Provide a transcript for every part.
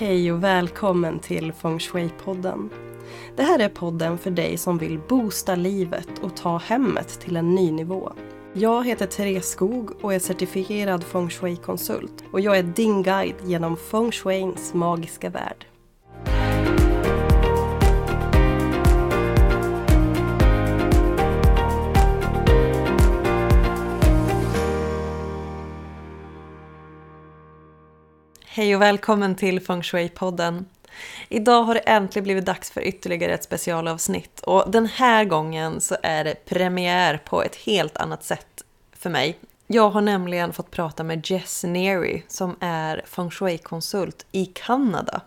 Hej och välkommen till Feng Shui-podden. Det här är podden för dig som vill boosta livet och ta hemmet till en ny nivå. Jag heter Therese Skog och är certifierad Feng Shui-konsult och jag är din guide genom Feng Shuins magiska värld. Hej och välkommen till Feng Shui-podden. Idag har det äntligen blivit dags för ytterligare ett specialavsnitt och den här gången så är det premiär på ett helt annat sätt för mig. Jag har nämligen fått prata med Jess Neary som är Feng Shui-konsult i Kanada.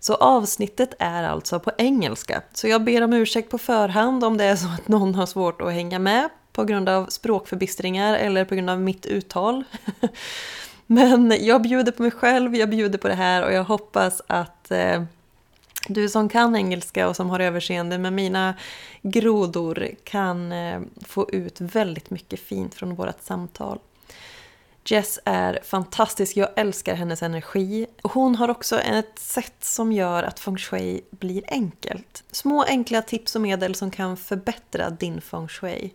Så avsnittet är alltså på engelska, så jag ber om ursäkt på förhand om det är så att någon har svårt att hänga med på grund av språkförbistringar eller på grund av mitt uttal. Men jag bjuder på mig själv, jag bjuder på det här och jag hoppas att eh, du som kan engelska och som har överseende med mina grodor kan eh, få ut väldigt mycket fint från vårt samtal. Jess är fantastisk, jag älskar hennes energi. Hon har också ett sätt som gör att feng shui blir enkelt. Små enkla tips och medel som kan förbättra din feng shui.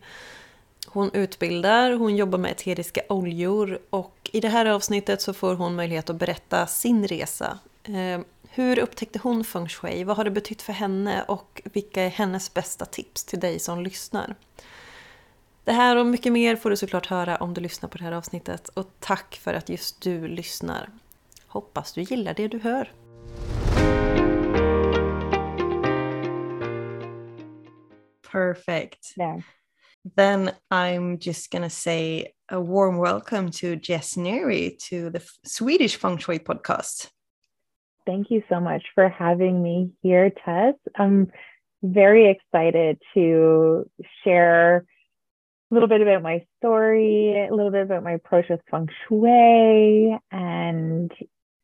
Hon utbildar, hon jobbar med eteriska oljor och i det här avsnittet så får hon möjlighet att berätta sin resa. Eh, hur upptäckte hon feng shui? Vad har det betytt för henne? Och vilka är hennes bästa tips till dig som lyssnar? Det här och mycket mer får du såklart höra om du lyssnar på det här avsnittet. Och tack för att just du lyssnar. Hoppas du gillar det du hör. Perfect. Yeah. Then I'm just going to say a warm welcome to Jess Neary to the Swedish Feng Shui podcast. Thank you so much for having me here, Tess. I'm very excited to share a little bit about my story, a little bit about my approach with Feng Shui, and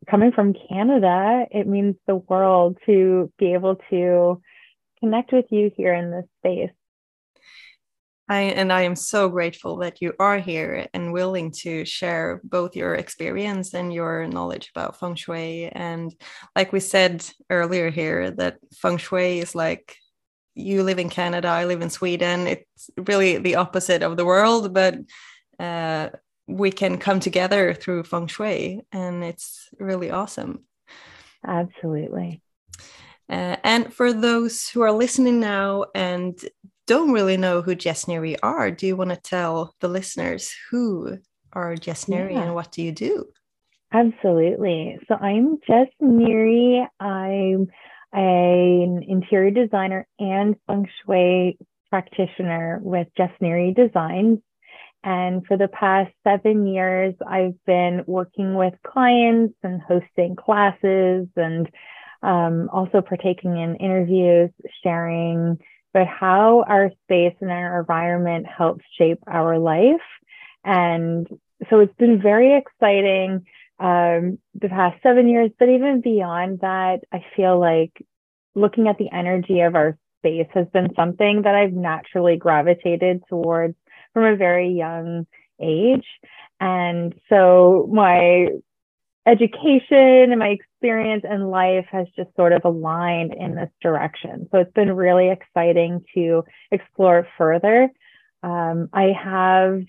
coming from Canada, it means the world to be able to connect with you here in this space. I, and I am so grateful that you are here and willing to share both your experience and your knowledge about feng shui. And like we said earlier here, that feng shui is like you live in Canada, I live in Sweden. It's really the opposite of the world, but uh, we can come together through feng shui, and it's really awesome. Absolutely. Uh, and for those who are listening now and don't really know who Jess Neary are, do you want to tell the listeners who are Jess Neary yeah. and what do you do? Absolutely. So I'm Jess Neary. I'm an interior designer and feng shui practitioner with Jess Neary Designs. And for the past seven years, I've been working with clients and hosting classes and um, also partaking in interviews, sharing but how our space and our environment helps shape our life. And so it's been very exciting um, the past seven years, but even beyond that, I feel like looking at the energy of our space has been something that I've naturally gravitated towards from a very young age. And so my education and my experience in life has just sort of aligned in this direction. So it's been really exciting to explore further. Um, I have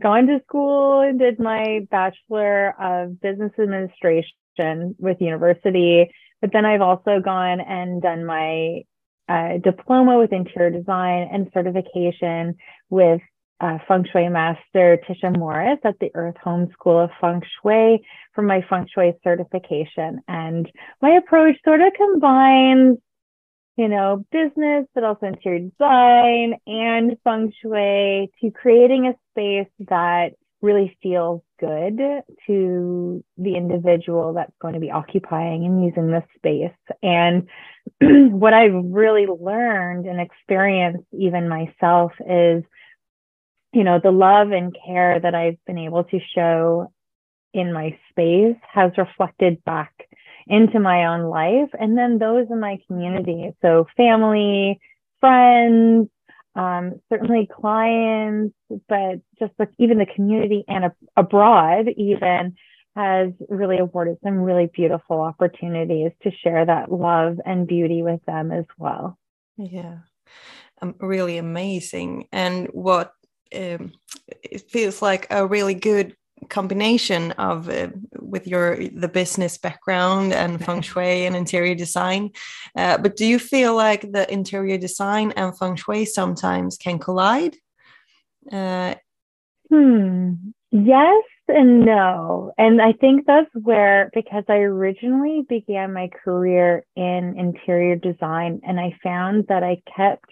gone to school and did my Bachelor of Business Administration with university, but then I've also gone and done my uh, diploma with interior design and certification with uh, feng shui master Tisha Morris at the Earth Home School of Feng Shui for my feng shui certification. And my approach sort of combines, you know, business, but also interior design and feng shui to creating a space that really feels good to the individual that's going to be occupying and using this space. And what I've really learned and experienced even myself is you know, the love and care that I've been able to show in my space has reflected back into my own life and then those in my community. So, family, friends, um, certainly clients, but just like even the community and a- abroad, even has really awarded some really beautiful opportunities to share that love and beauty with them as well. Yeah, um, really amazing. And what um, it feels like a really good combination of uh, with your the business background and feng shui and interior design. Uh, but do you feel like the interior design and feng shui sometimes can collide? Uh, hmm. Yes and no. And i think that's where because i originally began my career in interior design and i found that i kept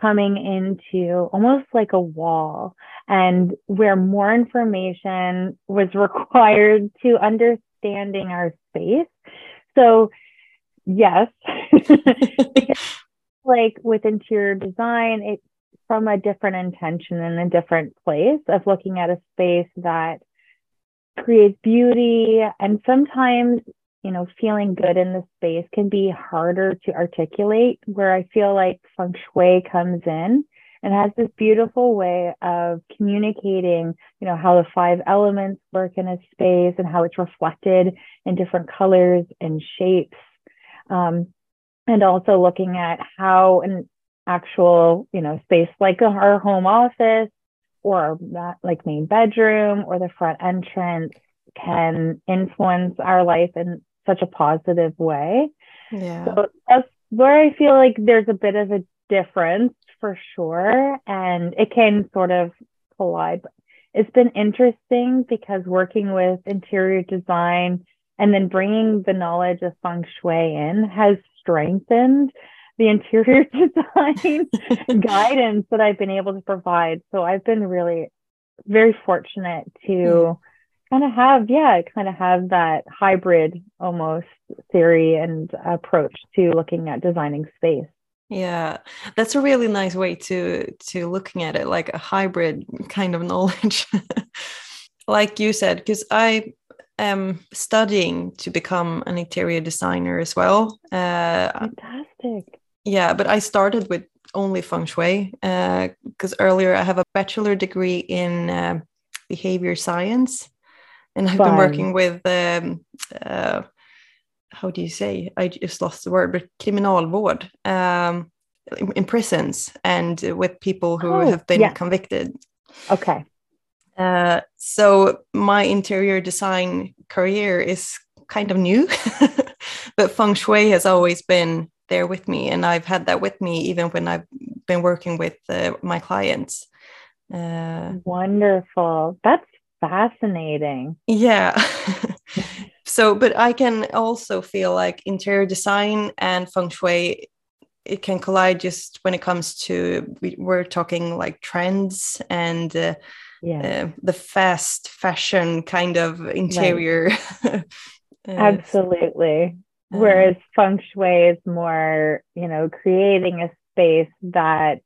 coming into almost like a wall and where more information was required to understanding our space. So, yes, like with interior design, it's from a different intention and a different place of looking at a space that creates beauty and sometimes you know, feeling good in the space can be harder to articulate, where I feel like feng shui comes in and has this beautiful way of communicating, you know, how the five elements work in a space and how it's reflected in different colors and shapes. Um, and also looking at how an actual, you know, space like our home office or that like main bedroom or the front entrance can influence our life in such a positive way. Yeah. So that's where I feel like there's a bit of a difference for sure. And it can sort of collide. It's been interesting because working with interior design and then bringing the knowledge of feng shui in has strengthened the interior design guidance that I've been able to provide. So I've been really very fortunate to hmm. Kind of have yeah kind of have that hybrid almost theory and approach to looking at designing space. Yeah that's a really nice way to to looking at it like a hybrid kind of knowledge. Like you said because i am studying to become an interior designer as well uh, fantastic. Yeah but i started with only feng shui because uh, earlier i have a bachelor degree in uh, behavior science and I've Fun. been working with um, uh, how do you say? I just lost the word, but kriminalvård um, in, in prisons and with people who oh, have been yeah. convicted. Okay. Uh, so my interior design career is kind of new, but feng shui has always been there with me, and I've had that with me even when I've been working with uh, my clients. Uh, Wonderful. That's fascinating. Yeah. so, but I can also feel like interior design and feng shui it can collide just when it comes to we, are talking like trends and uh, yeah. Uh, the fast fashion kind of interior. Right. uh, Absolutely. Whereas feng shui is more, you know, creating a space that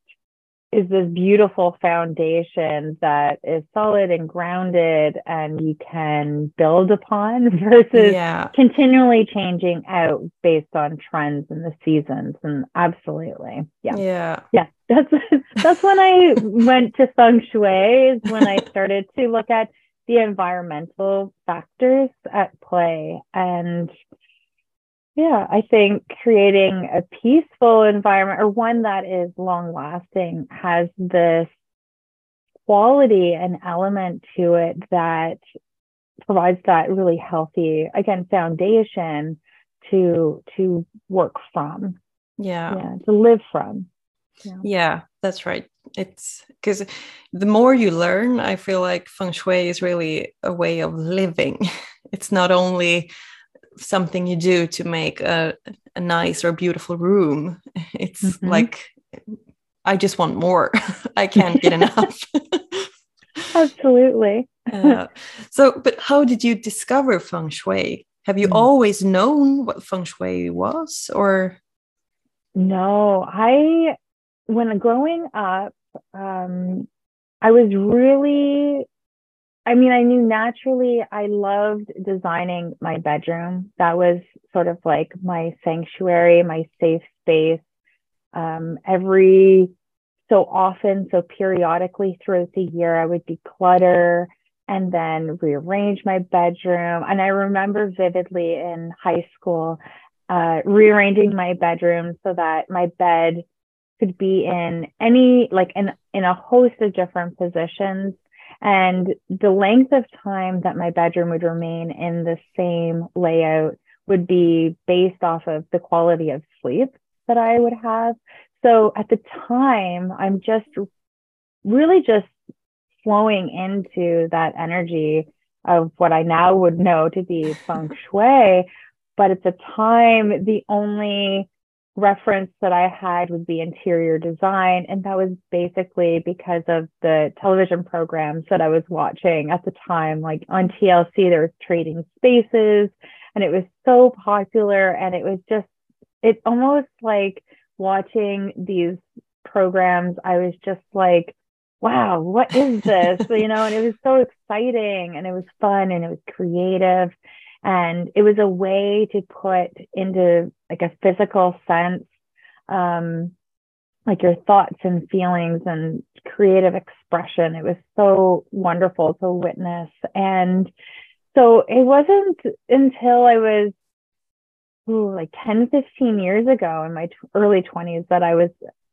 is this beautiful foundation that is solid and grounded and you can build upon versus yeah. continually changing out based on trends and the seasons and absolutely yeah yeah yeah that's that's when i went to feng shui is when i started to look at the environmental factors at play and yeah, I think creating a peaceful environment or one that is long lasting has this quality and element to it that provides that really healthy again foundation to to work from. Yeah, yeah to live from. Yeah, yeah that's right. It's because the more you learn i feel like feng shui is really a way of living. It's not only something you do to make a, a nice or beautiful room. It's mm-hmm. like I just want more. I can't get enough. Absolutely. uh, so, but how did you discover feng shui? Have you mm. always known what feng shui was, or? No, I when growing up, um, I was really I mean, I knew naturally I loved designing my bedroom. That was sort of like my sanctuary, my safe space. Um, every so often, so periodically throughout the year, I would declutter and then rearrange my bedroom. And I remember vividly in high school uh, rearranging my bedroom so that my bed could be in any like in in a host of different positions and the length of time that my bedroom would remain in the same layout would be based off of the quality of sleep that I would have. So at the time, I'm just really just flowing into that energy of what I now would know to be feng shui. But at the time, the only reference that I had would be interior design. And that was basically because of the television programs that I was watching at the time. Like on TLC, there was Trading Spaces, and it was so popular. And it was just, it almost like watching these programs, I was just like, wow, what is this? you know, and it was so exciting and it was fun and it was creative. And it was a way to put into like a physical sense, um, like your thoughts and feelings and creative expression. It was so wonderful to witness. And so it wasn't until I was ooh, like 10, 15 years ago in my t- early 20s that I was,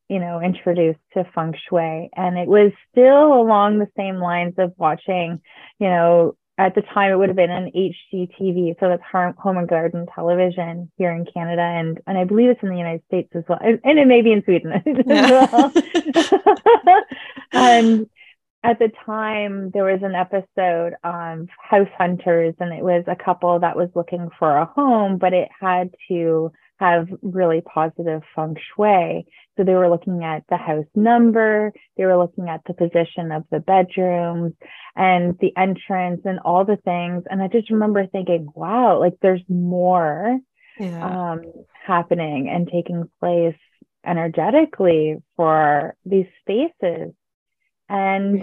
you know, introduced to feng shui. And it was still along the same lines of watching, you know, at the time it would have been an HGTV, so that's Home and Garden Television here in Canada, and and I believe it's in the United States as well, and, and it may be in Sweden as well. and at the time, there was an episode of House Hunters, and it was a couple that was looking for a home, but it had to have really positive feng shui. So they were looking at the house number, they were looking at the position of the bedrooms and the entrance and all the things. And I just remember thinking, wow, like there's more yeah. um, happening and taking place energetically for these spaces. And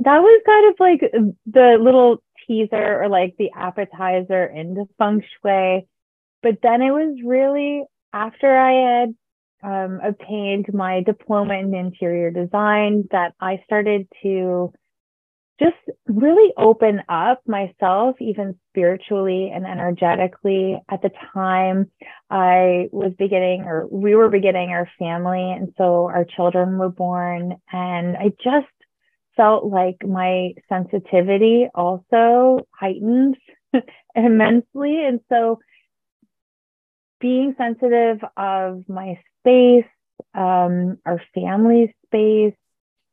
that was kind of like the little teaser or like the appetizer into feng shui but then it was really after I had um, obtained my diploma in interior design that I started to just really open up myself, even spiritually and energetically. At the time, I was beginning, or we were beginning our family, and so our children were born. And I just felt like my sensitivity also heightened immensely. And so being sensitive of my space, um, our family space,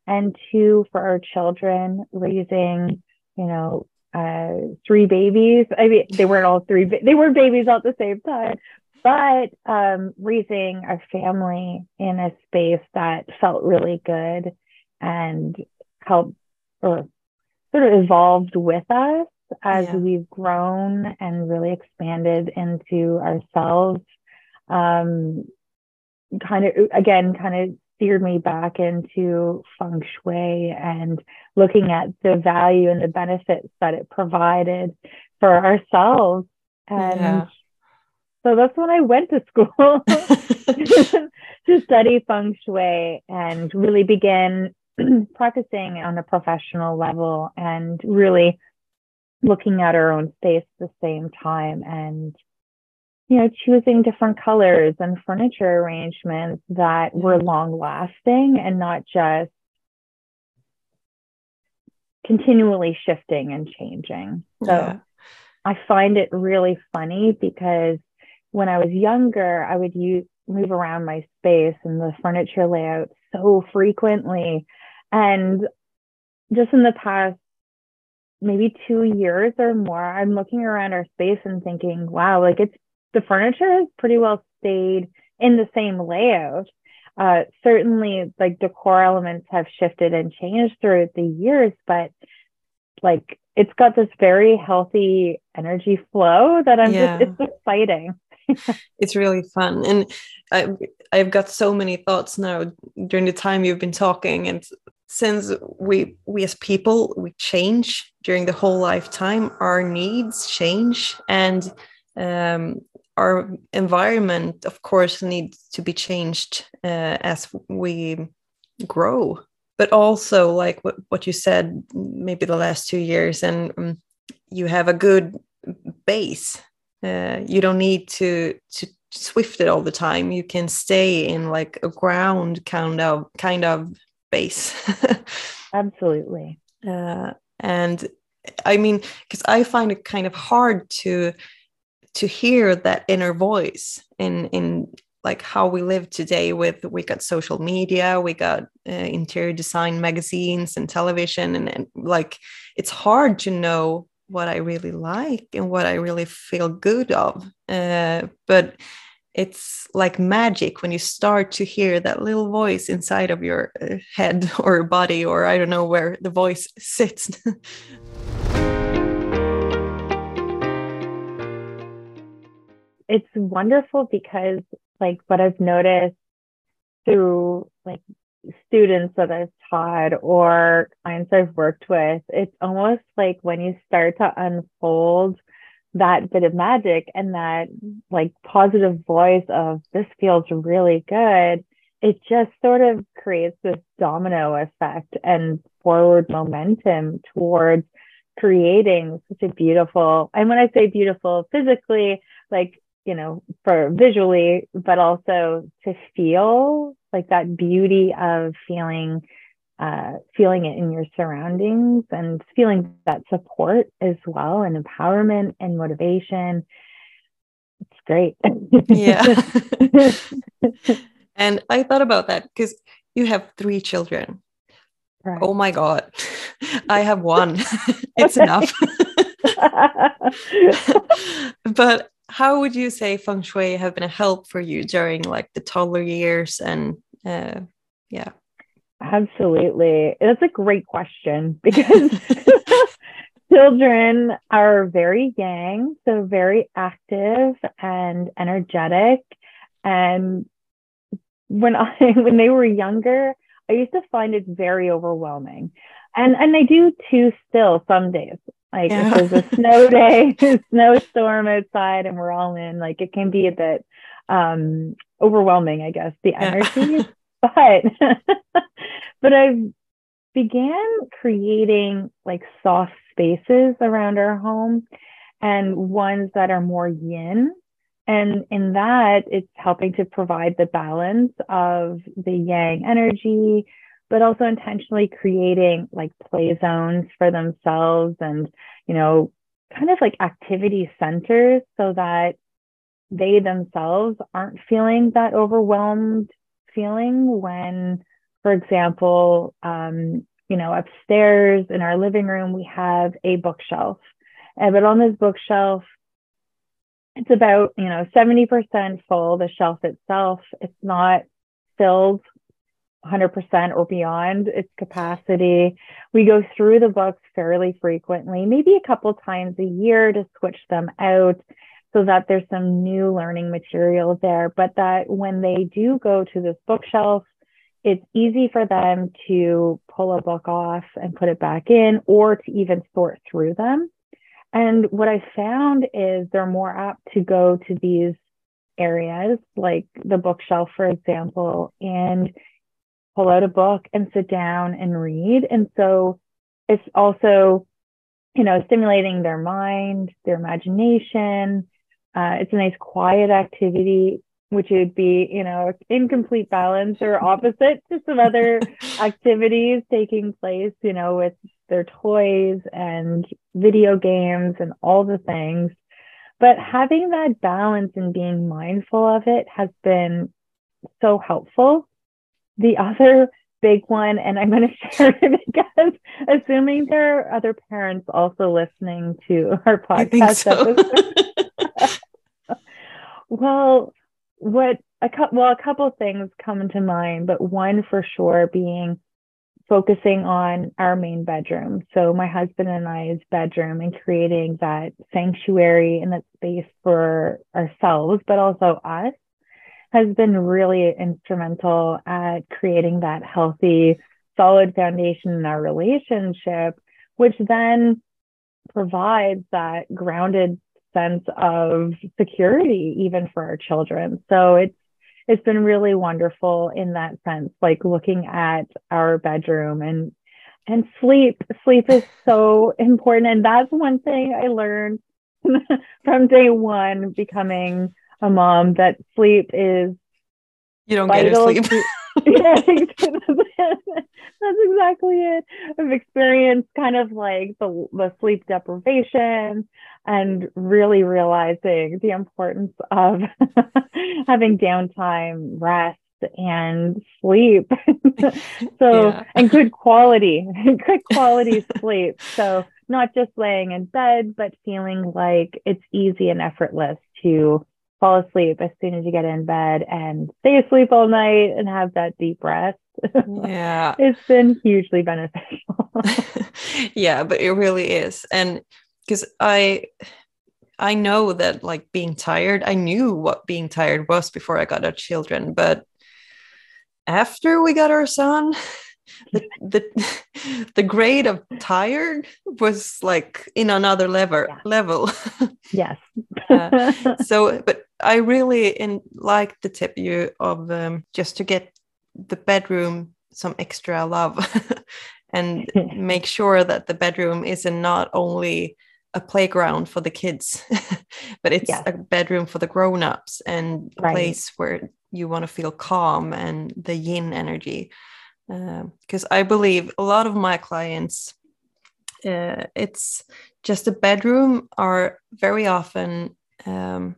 and two for our children raising, you know, uh, three babies. I mean, they weren't all three, they were babies all at the same time, but um, raising our family in a space that felt really good and helped or sort of evolved with us as yeah. we've grown and really expanded into ourselves um, kind of again kind of steered me back into feng shui and looking at the value and the benefits that it provided for ourselves and yeah. so that's when i went to school to study feng shui and really begin practicing on a professional level and really looking at our own space at the same time. And you know choosing different colors and furniture arrangements that were mm-hmm. long lasting and not just continually shifting and changing. So yeah. i find it really funny because when i was younger i would use move around my space and the furniture layout so frequently. And just in the past maybe two years or more, I'm looking around our space and thinking, wow, like it's the furniture has pretty well stayed in the same layout. Uh, certainly, like decor elements have shifted and changed throughout the years, but like it's got this very healthy energy flow that I'm yeah. just, it's exciting. it's really fun. And I, I've got so many thoughts now during the time you've been talking. And since we we as people we change during the whole lifetime our needs change and um, our environment of course needs to be changed uh, as we grow. But also like what, what you said maybe the last two years and um, you have a good base. Uh, you don't need to to swift it all the time. You can stay in like a ground kind of kind of base absolutely. Uh, and i mean because i find it kind of hard to to hear that inner voice in in like how we live today with we got social media we got uh, interior design magazines and television and, and like it's hard to know what i really like and what i really feel good of. Uh, but it's like magic when you start to hear that little voice inside of your uh, head or body or i don't know where the voice sits. It's wonderful because like what I've noticed through like students that I've taught or clients I've worked with, it's almost like when you start to unfold that bit of magic and that like positive voice of this feels really good, it just sort of creates this domino effect and forward momentum towards creating such a beautiful, and when I say beautiful physically, like you know, for visually, but also to feel like that beauty of feeling, uh, feeling it in your surroundings and feeling that support as well and empowerment and motivation. It's great. yeah. and I thought about that because you have three children. Right. Oh my God. I have one. it's enough. but how would you say feng shui have been a help for you during like the toddler years and uh, yeah absolutely. That's a great question because children are very yang so very active and energetic. And when i when they were younger i used to find it very overwhelming. And and i do too still some days. Like yeah. if there's a snow day, snowstorm outside, and we're all in, like it can be a bit um, overwhelming, I guess, the energy. But but I began creating like soft spaces around our home and ones that are more yin. And in that, it's helping to provide the balance of the yang energy, but also intentionally creating like play zones for themselves and, you know, kind of like activity centers so that they themselves aren't feeling that overwhelmed feeling when, for example, um, you know, upstairs in our living room, we have a bookshelf. And, but on this bookshelf, it's about, you know, 70% full, the shelf itself. It's not filled 100% or beyond its capacity. We go through the books fairly frequently, maybe a couple times a year to switch them out so that there's some new learning material there. But that when they do go to this bookshelf, it's easy for them to pull a book off and put it back in or to even sort through them. And what I found is they're more apt to go to these areas like the bookshelf, for example, and pull out a book and sit down and read. And so it's also, you know, stimulating their mind, their imagination. Uh, it's a nice quiet activity, which would be, you know, incomplete balance or opposite to some other activities taking place, you know, with their toys and video games and all the things. But having that balance and being mindful of it has been so helpful the other big one, and I'm going to share it because assuming there are other parents also listening to our podcast so. well, what a couple well, a couple things come to mind, but one for sure being focusing on our main bedroom. So my husband and I's bedroom and creating that sanctuary and that space for ourselves, but also us has been really instrumental at creating that healthy, solid foundation in our relationship, which then provides that grounded sense of security even for our children. So it's it's been really wonderful in that sense, like looking at our bedroom and and sleep. Sleep is so important. And that's one thing I learned from day one becoming a mom that sleep is you don't get a sleep. Yeah, that's exactly it. I've experienced kind of like the, the sleep deprivation and really realizing the importance of having downtime, rest, and sleep. so, yeah. and good quality, good quality sleep. So, not just laying in bed, but feeling like it's easy and effortless to fall asleep as soon as you get in bed and stay asleep all night and have that deep rest. Yeah. it's been hugely beneficial. yeah, but it really is. And because I I know that like being tired, I knew what being tired was before I got our children, but after we got our son, the the the grade of tired was like in another level yeah. level yes uh, so but i really in like the tip you of um, just to get the bedroom some extra love and make sure that the bedroom isn't not only a playground for the kids but it's yes. a bedroom for the grown-ups and a right. place where you want to feel calm and the yin energy because um, uh, I believe a lot of my clients, uh, it's just a bedroom are very often um,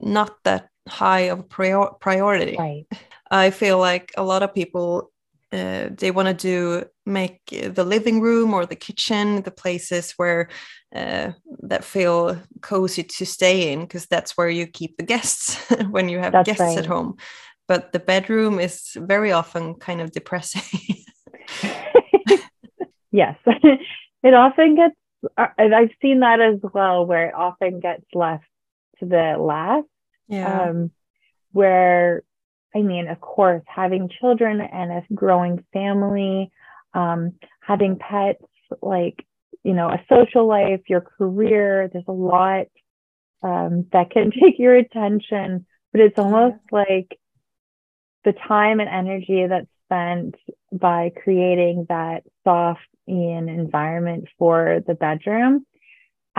not that high of a prior- priority. Right. I feel like a lot of people uh, they want to do make the living room or the kitchen the places where uh, that feel cozy to stay in because that's where you keep the guests when you have that's guests right. at home but the bedroom is very often kind of depressing. yes, it often gets, uh, I've seen that as well, where it often gets left to the last. Yeah. Um, where, I mean, of course, having children and a growing family, um, having pets, like, you know, a social life, your career, there's a lot um, that can take your attention, but it's almost yeah. like the time and energy that's spent by creating that soft in environment for the bedroom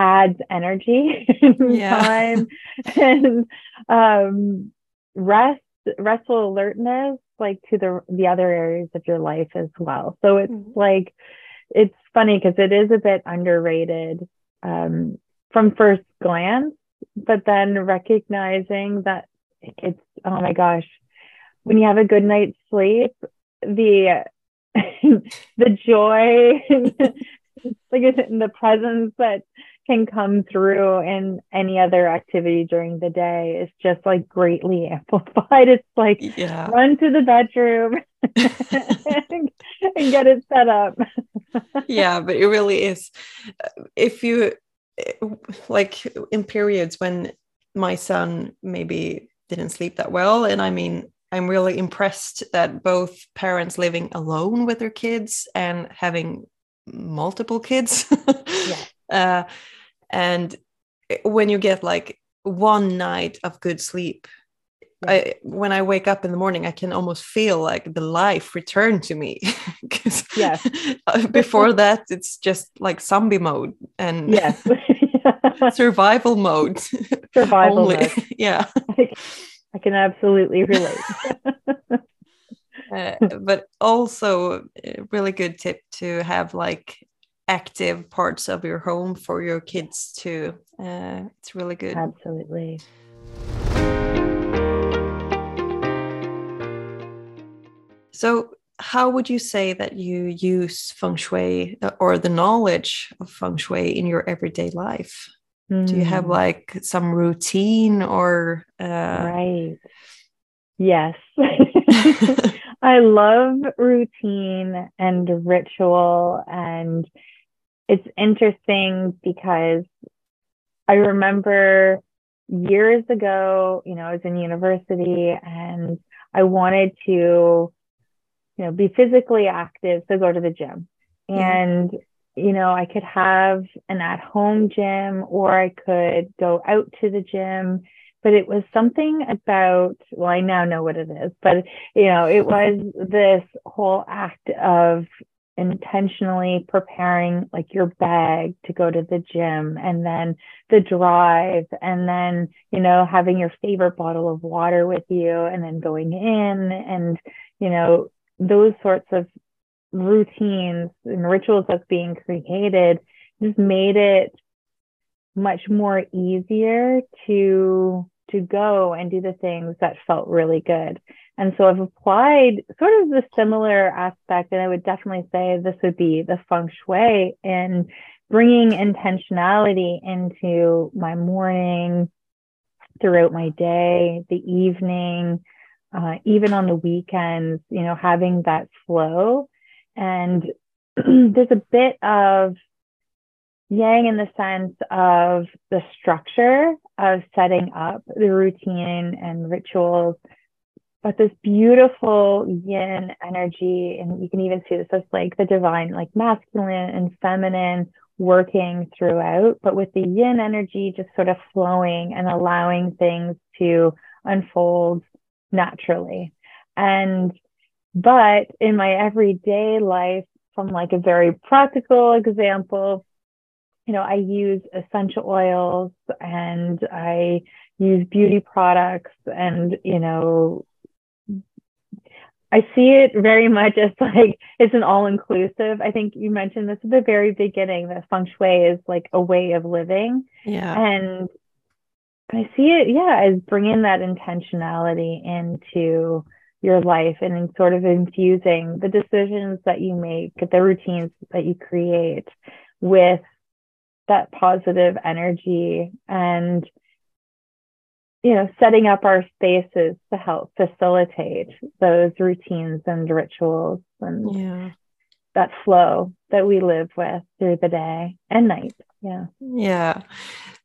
adds energy and yeah. time and um, rest restful alertness like to the the other areas of your life as well so it's mm-hmm. like it's funny because it is a bit underrated um, from first glance but then recognizing that it's oh my gosh when you have a good night's sleep, the the joy, like in the presence that can come through in any other activity during the day is just like greatly amplified. It's like yeah. run to the bedroom and, and get it set up. yeah, but it really is. If you like in periods when my son maybe didn't sleep that well, and I mean, I'm really impressed that both parents living alone with their kids and having multiple kids. yeah. uh, and when you get like one night of good sleep, yeah. I, when I wake up in the morning, I can almost feel like the life return to me. Because yeah. before that, it's just like zombie mode and yes. survival mode. Survival mode. Yeah. I can absolutely relate. uh, but also a really good tip to have like active parts of your home for your kids too. Uh, it's really good. Absolutely. So, how would you say that you use feng shui uh, or the knowledge of feng shui in your everyday life? Mm. Do you have hmm. like some routine or uh... right? Yes. I love routine and ritual and it's interesting because I remember years ago, you know, I was in university and I wanted to, you know, be physically active, so go to the gym. And you know, I could have an at home gym or I could go out to the gym but it was something about, well, I now know what it is, but you know, it was this whole act of intentionally preparing like your bag to go to the gym and then the drive and then you know having your favorite bottle of water with you and then going in and you know those sorts of routines and rituals that's being created just made it much more easier to to go and do the things that felt really good. And so I've applied sort of the similar aspect, and I would definitely say this would be the feng shui in bringing intentionality into my morning, throughout my day, the evening, uh, even on the weekends, you know, having that flow. And there's a bit of yang in the sense of the structure of setting up the routine and rituals but this beautiful yin energy and you can even see this as like the divine like masculine and feminine working throughout but with the yin energy just sort of flowing and allowing things to unfold naturally. And but in my everyday life from like a very practical example you know, I use essential oils and I use beauty products and, you know, I see it very much as like it's an all inclusive. I think you mentioned this at the very beginning that feng shui is like a way of living. Yeah. And I see it, yeah, as bringing that intentionality into your life and in sort of infusing the decisions that you make, the routines that you create with that positive energy and you know setting up our spaces to help facilitate those routines and rituals and yeah. that flow that we live with through the day and night yeah yeah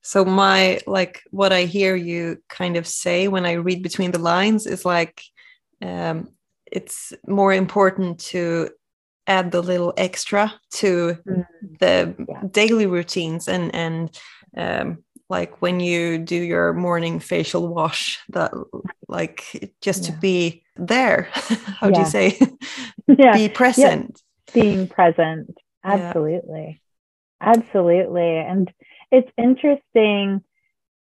so my like what i hear you kind of say when i read between the lines is like um, it's more important to add the little extra to mm. the yeah. daily routines and and um, like when you do your morning facial wash that like just yeah. to be there how yeah. do you say? Yeah. be present. Being present. Absolutely. Absolutely. And it's interesting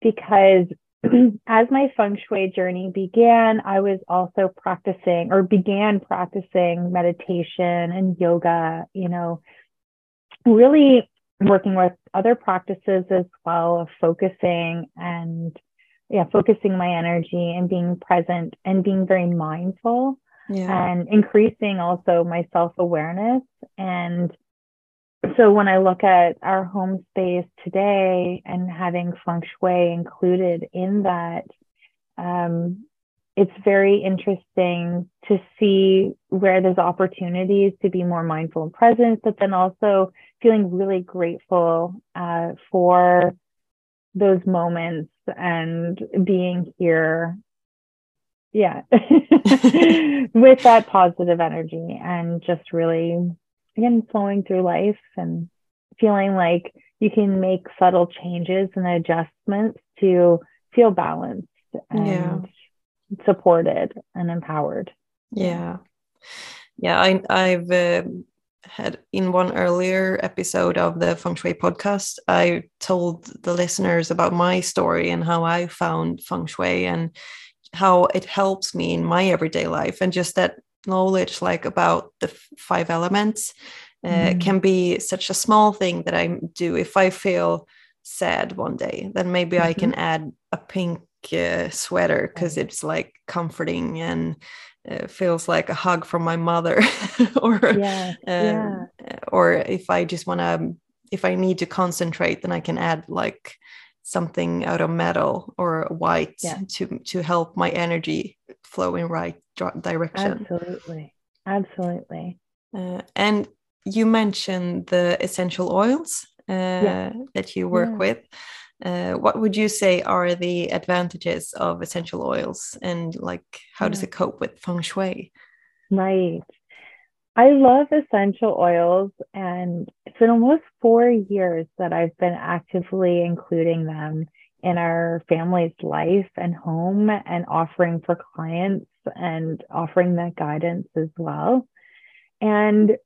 because as my feng shui journey began, I was also practicing or began practicing meditation and yoga, you know, really working with other practices as well of focusing and yeah, focusing my energy and being present and being very mindful yeah. and increasing also my self-awareness and so when I look at our home space today and having feng shui included in that, um, it's very interesting to see where there's opportunities to be more mindful and present, but then also feeling really grateful uh, for those moments and being here yeah with that positive energy and just really again flowing through life and feeling like you can make subtle changes and adjustments to feel balanced and yeah. Supported and empowered yeah yeah I, i've uh, had in one earlier episode of the feng shui podcast i told the listeners about my story and how i found feng shui and how it helps me in my everyday life and just that knowledge like about the five elements uh, mm. can be such a small thing that I do. If I feel sad one day, then maybe mm-hmm. I can mm-hmm. add a pink uh, sweater because it's like comforting and uh, feels like a hug from my mother. or yeah, um, yeah. or if I just want to, if I need to concentrate, then I can add like something out of metal or white yeah. to to help my energy flow in right direction. Absolutely, absolutely. Uh, and you mentioned the essential oils uh, yeah. that you work yeah. with. Uh, what would you say are the advantages of essential oils and like how yeah. does it cope with feng shui? Right. I love essential oils, and it's been almost four years that I've been actively including them in our family's life and home and offering for clients and offering that guidance as well. And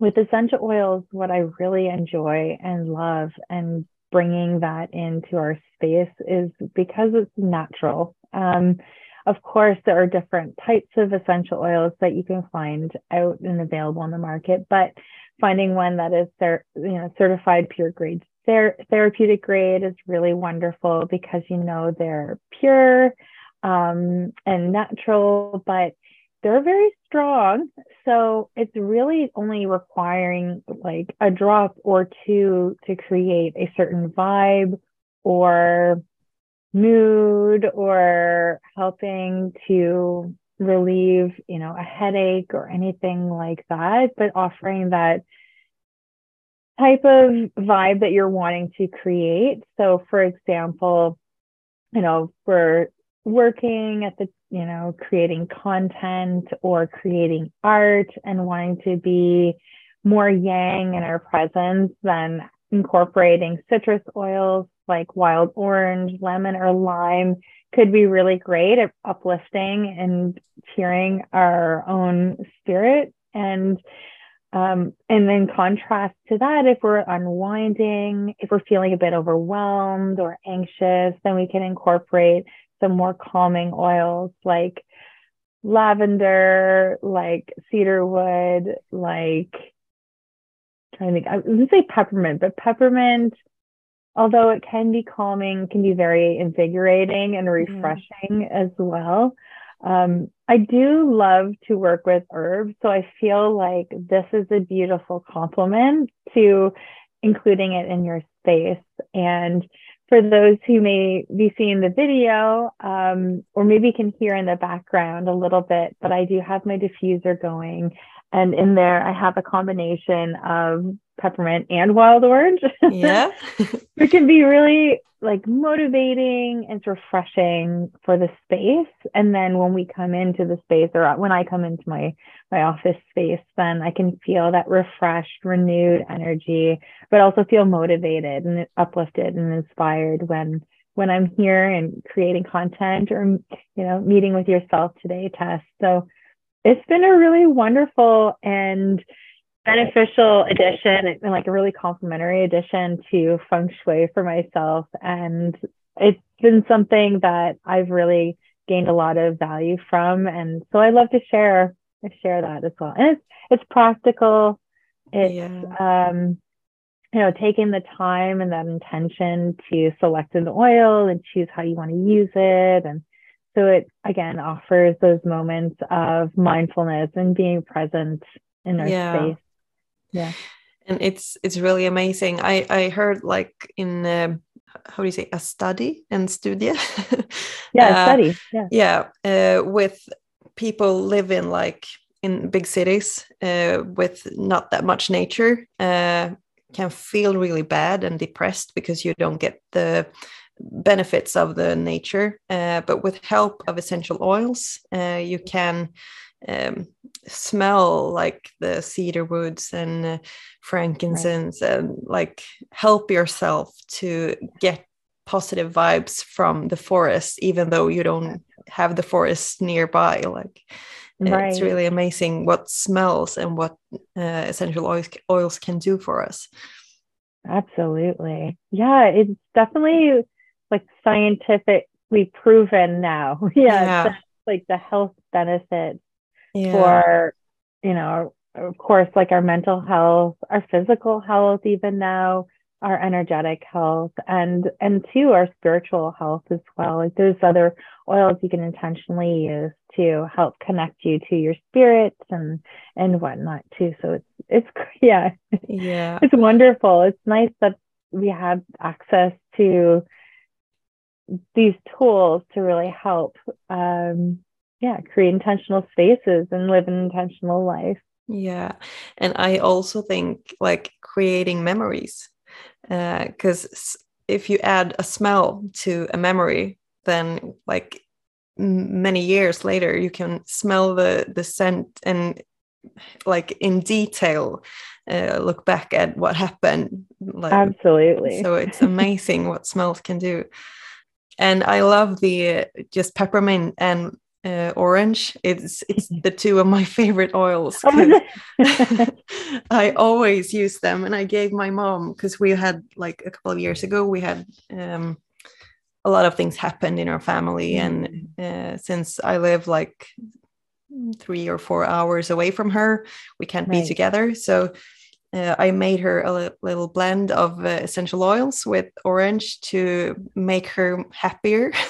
with essential oils, what I really enjoy and love and bringing that into our space is because it's natural. Um, of course, there are different types of essential oils that you can find out and available on the market, but finding one that is you know certified pure grade ther- therapeutic grade is really wonderful because you know they're pure um, and natural, but they're very strong. So it's really only requiring like a drop or two to create a certain vibe or mood or helping to relieve, you know, a headache or anything like that, but offering that type of vibe that you're wanting to create. So for example, you know, for working at the you know creating content or creating art and wanting to be more yang in our presence than incorporating citrus oils like wild orange lemon or lime could be really great at uplifting and cheering our own spirit. And um, and then contrast to that, if we're unwinding, if we're feeling a bit overwhelmed or anxious, then we can incorporate some more calming oils like lavender, like cedarwood, like trying to think, I was gonna say peppermint, but peppermint, although it can be calming, can be very invigorating and mm-hmm. refreshing mm. as well. Um, I do love to work with herbs, so I feel like this is a beautiful complement to including it in your space. And for those who may be seeing the video um, or maybe can hear in the background a little bit, but I do have my diffuser going. And in there, I have a combination of peppermint and wild orange. Yeah. it can be really like motivating and refreshing for the space. And then when we come into the space or when I come into my my office space, then I can feel that refreshed, renewed energy, but also feel motivated and uplifted and inspired when when I'm here and creating content or you know meeting with yourself today, Tess. So it's been a really wonderful and beneficial addition and like a really complimentary addition to feng shui for myself. And it's been something that I've really gained a lot of value from. And so I love to share I share that as well. And it's it's practical. It's yeah. um you know taking the time and that intention to select an oil and choose how you want to use it. And so it again offers those moments of mindfulness and being present in our yeah. space yeah. And it's it's really amazing. I i heard like in uh, how do you say a study and studie? Yeah uh, study yeah. yeah uh, with people living like in big cities uh, with not that much nature uh, can feel really bad and depressed because you don't get the benefits of the nature. Uh, but with help of essential oils you can um, smell like the cedar woods and uh, frankincense right. and like help yourself to get positive vibes from the forest even though you don't have the forest nearby like right. it's really amazing what smells and what uh, essential oils, oils can do for us absolutely yeah it's definitely like scientifically proven now yeah, yeah. like the health benefits yeah. for you know of course like our mental health our physical health even now our energetic health and and to our spiritual health as well. Like there's other oils you can intentionally use to help connect you to your spirits and and whatnot too. So it's it's yeah. Yeah. It's wonderful. It's nice that we have access to these tools to really help um yeah create intentional spaces and live an intentional life. Yeah and i also think like creating memories because uh, if you add a smell to a memory then like many years later you can smell the the scent and like in detail uh, look back at what happened like, absolutely. so it's amazing what smells can do. And i love the uh, just peppermint and uh, orange. It's it's the two of my favorite oils Oh, i always use them and i gave my mom because we had like a couple of years ago we had um a lot of things happened in our family and uh, since i live like three or four hours away from her we can't be together. So uh, i made her a little blend of uh, essential oils with orange to make her happier.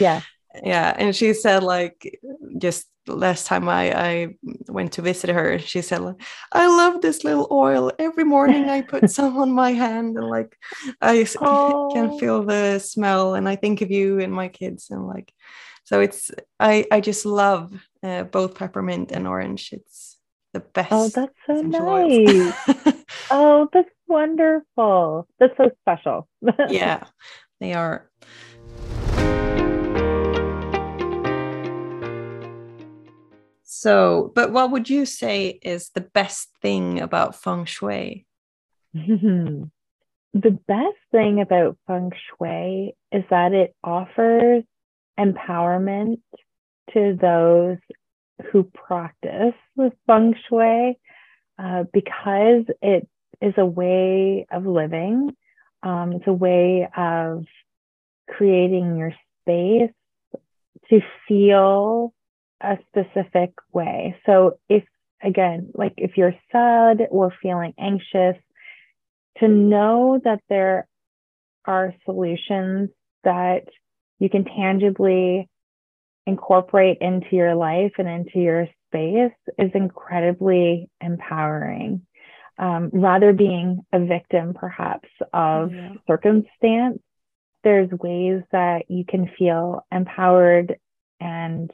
Yeah yeah and she said like just last time I, I went to visit her she said like i love this little oil. Every morning i put some on my hand and like i Oh. can feel the smell and i think of you and my kids and like so it's i i just love uh, both peppermint and orange. It's the best oh that's so nice. Oh that's wonderful. That's so special. Yeah they are so but what would you say is the best thing about feng shui the best thing about feng shui is that it offers empowerment to those who practice feng shui uh, because it is a way of living. Um, it's a way of creating your space to feel a specific way. So, if again, like if you're sad or feeling anxious, to know that there are solutions that you can tangibly incorporate into your life and into your space is incredibly empowering. Um, rather being a victim, perhaps, of Yeah. circumstance, there's ways that you can feel empowered and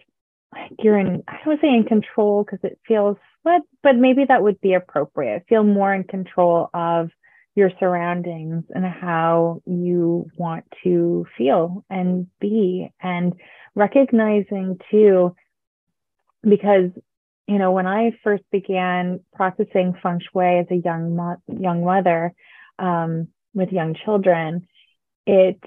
like you're in, I don't say in control because it feels, but, but maybe that would be appropriate. Feel more in control of your surroundings and how you want to feel and be and recognizing too because you know when i first began practicing feng shui as a young mo- young mother um, with young children it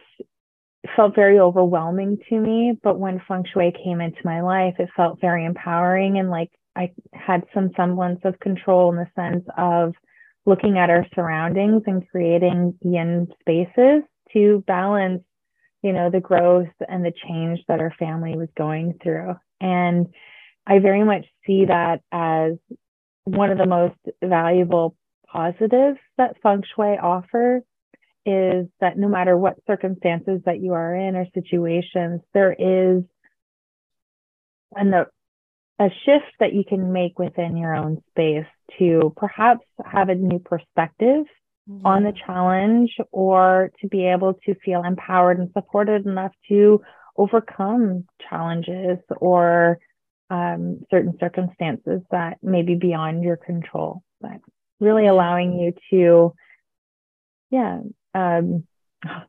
felt very overwhelming to me but when feng shui came into my life it felt very empowering and like i had some semblance of control in the sense of looking at our surroundings and creating yin spaces to balance you know the growth and the change that our family was going through. And i very much see that as one of the most valuable positives that feng shui offers is that no matter what circumstances that you are in or situations there is an, a shift that you can make within your own space to perhaps have a new perspective on the challenge or to be able to feel empowered and supported enough to overcome challenges or um, certain circumstances that may be beyond your control. But really allowing you to yeah um,